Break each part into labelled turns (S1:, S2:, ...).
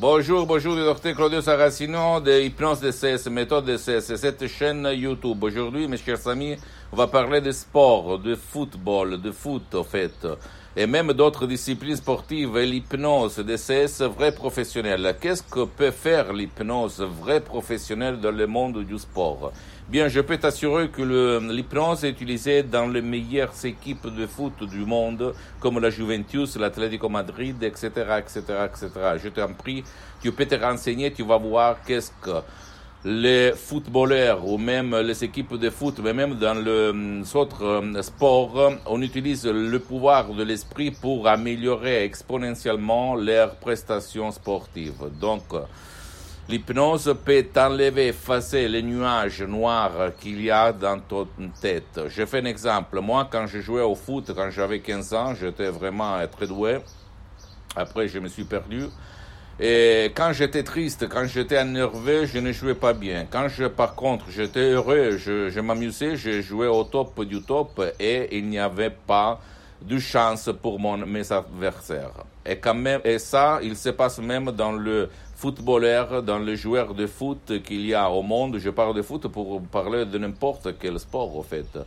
S1: Bonjour, bonjour, le docteur Claudio Saracino de Hypnose DCS, méthode DCS, cette chaîne YouTube. Aujourd'hui, mes chers amis, on va parler de sport, de football, de foot, en fait, et même d'autres disciplines sportives, et l'hypnose DCS vrai professionnel. Qu'est-ce que peut faire l'hypnose vrai professionnel dans le monde du sport? Bien, je peux t'assurer que l'hypnose est utilisée dans les meilleures équipes de foot du monde, comme la Juventus, l'Atlético Madrid, etc., etc., etc. Je t'en prie, tu peux te renseigner, tu vas voir qu'est-ce que les footballeurs ou même les équipes de foot, mais même dans le autres sports, on utilise le pouvoir de l'esprit pour améliorer exponentiellement leurs prestations sportives. Donc, L'hypnose peut t'enlever, effacer les nuages noirs qu'il y a dans ton tête. Je fais un exemple. Moi, quand je jouais au foot, quand j'avais 15 ans, j'étais vraiment très doué. Après, je me suis perdu. Et quand j'étais triste, quand j'étais énervé, je ne jouais pas bien. Quand je, par contre, j'étais heureux, je, je m'amusais, je jouais au top du top et il n'y avait pas de chance pour mon, mes adversaires. Et quand même, et ça, il se passe même dans le footballeur, dans le joueur de foot qu'il y a au monde. Je parle de foot pour parler de n'importe quel sport, en fait.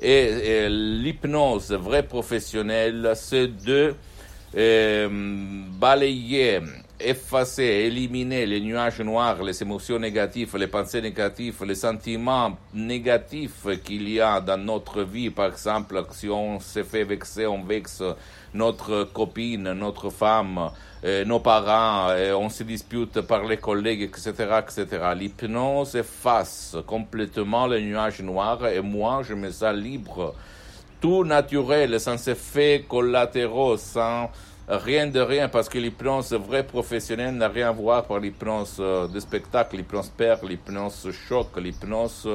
S1: Et, l'hypnose vraie professionnelle, c'est de euh, balayer, effacer, éliminer les nuages noirs, les émotions négatives, les pensées négatives, les sentiments négatifs qu'il y a dans notre vie. Par exemple, si on se fait vexer, on vexe notre copine, notre femme, euh, nos parents, euh, on se dispute par les collègues, etc., etc. L'hypnose efface complètement les nuages noirs et moi, je me sens libre, tout naturel, sans effets collatéraux, sans rien de rien, parce que l'hypnose vraie professionnelle n'a rien à voir par l'hypnose de spectacle, l'hypnose père, l'hypnose choc, l'hypnose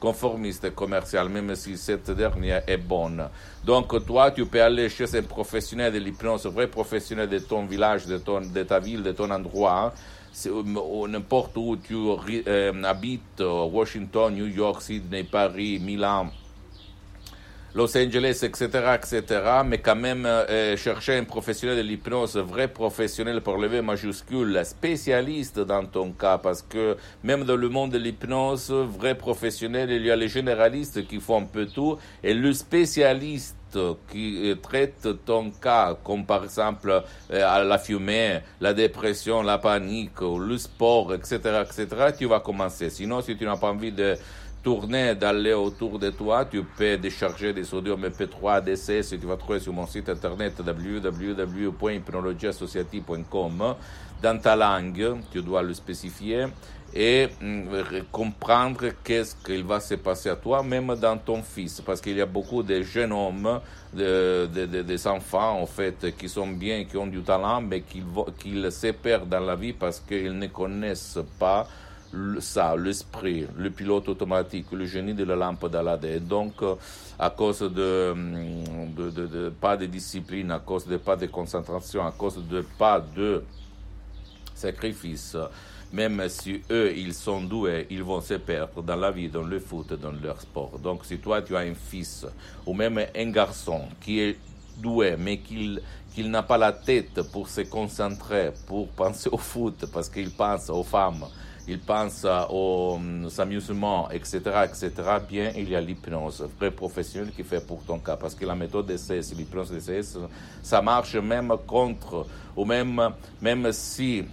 S1: conformiste et commercial, même si cette dernière est bonne. Donc, toi, tu peux aller chez un professionnel de l'hypnose, un vrai professionnel de ton village, de, ton, de ta ville, de ton endroit, n'importe où tu euh, habites, Washington, New York, Sydney, Paris, Milan, Los Angeles, etc., etc., mais quand même euh, chercher un professionnel de l'hypnose, vrai professionnel pour lever majuscule, spécialiste dans ton cas, parce que même dans le monde de l'hypnose, vrai professionnel, il y a les généralistes qui font un peu tout, et le spécialiste qui euh, traite ton cas, comme par exemple euh, la fumée, la dépression, la panique, le sport, etc., etc., tu vas commencer. Sinon, si tu n'as pas envie de tourner, d'aller autour de toi. Tu peux décharger des audios MP3, DC, si tu vas trouver sur mon site internet www.hypnologieassociative.com. Dans ta langue, tu dois le spécifier et comprendre qu'est-ce qu'il va se passer à toi, même dans ton fils, parce qu'il y a beaucoup de jeunes hommes, de, de, de, des enfants en fait, qui sont bien, qui ont du talent, mais qui, qui se perdent dans la vie parce qu'ils ne connaissent pas ça, l'esprit, le pilote automatique, le génie de la lampe d'Aladin. Et donc, à cause de, de, pas de discipline, à cause de pas de concentration, à cause de pas de sacrifice, même si eux, ils sont doués, ils vont se perdre dans la vie, dans le foot, dans leur sport. Donc, si toi, tu as un fils ou même un garçon qui est doué, mais qu'il qu'il n'a pas la tête pour se concentrer, pour penser au foot, parce qu'il pense aux femmes, il pense aux amusements, etc., etc., bien, il y a l'hypnose, vrai professionnel qui fait pour ton cas. Parce que la méthode DCS, l'hypnose DCS, ça marche même contre, ou même, même si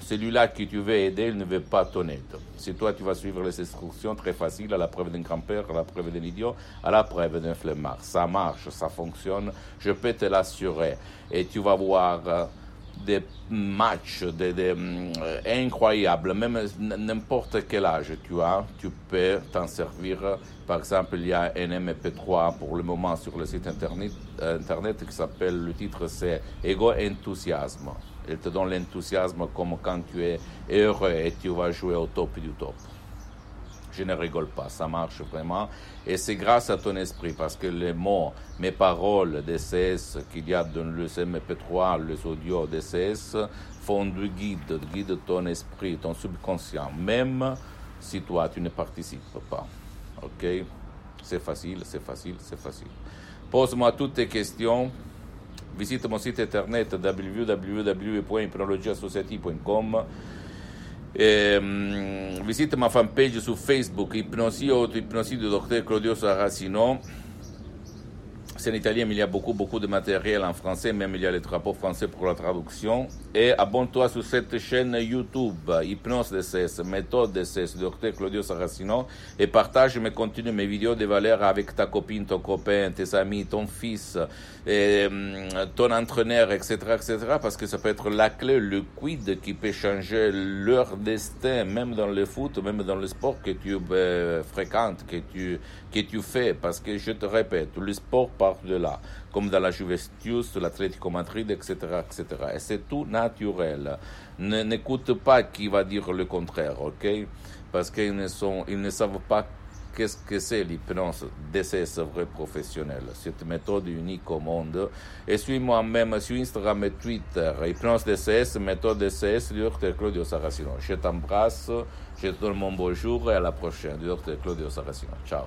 S1: celui-là que tu veux aider, il ne veut pas ton aide. Si toi, tu vas suivre les instructions très faciles, à la preuve d'un grand-père, à la preuve d'un idiot, à la preuve d'un flemmard. Ça marche, ça fonctionne, je peux te l'assurer. Et tu vas voir des matchs des, des, euh, incroyables, même n'importe quel âge tu as, tu peux t'en servir. Par exemple, il y a un MP3 pour le moment sur le site internet, internet qui s'appelle, le titre c'est Ego Enthousiasme. Il te donne l'enthousiasme comme quand tu es heureux et tu vas jouer au top du top. Je ne rigole pas, ça marche vraiment. Et c'est grâce à ton esprit, parce que les mots, mes paroles DCS qu'il y a dans le MP3, les audios DCS, font du guide, guide ton esprit, ton subconscient, même si toi tu ne participes pas. Ok? C'est facile, c'est facile, c'est facile. Pose-moi toutes tes questions. Visite mon site internet www.hypnologieassociative.com eh, visite ma fanpage su Facebook, Hypnosie Hypnosie du docteur Claudio Saracino. En italien, mais il y a beaucoup, beaucoup de matériel en français, même il y a les drapeaux français pour la traduction. Et abonne-toi sur cette chaîne YouTube, Hypnose DCS, méthode DCS, docteur Claudio Saracino, et partage mes contenus, mes vidéos de valeur avec ta copine, ton copain, tes amis, ton fils, et, ton entraîneur, etc., etc., parce que ça peut être la clé, le quid qui peut changer leur destin, même dans le foot, même dans le sport que tu euh, fréquentes, que tu, que tu fais, parce que je te répète, le sport de là, comme dans la Juventus, l'Atlético Madrid, etc., etc. Et c'est tout naturel. N'écoute pas qui va dire le contraire, ok? Parce qu'ils ne, sont, ils ne savent pas qu'est-ce que c'est l'hypnose DCS vrai professionnel. Cette méthode unique au monde. Et suis-moi même sur Instagram et Twitter. Hypnose DCS, méthode DCS docteur Claudio Saracino. Je t'embrasse, je te donne mon bonjour et à la prochaine docteur Claudio Saracino. Ciao.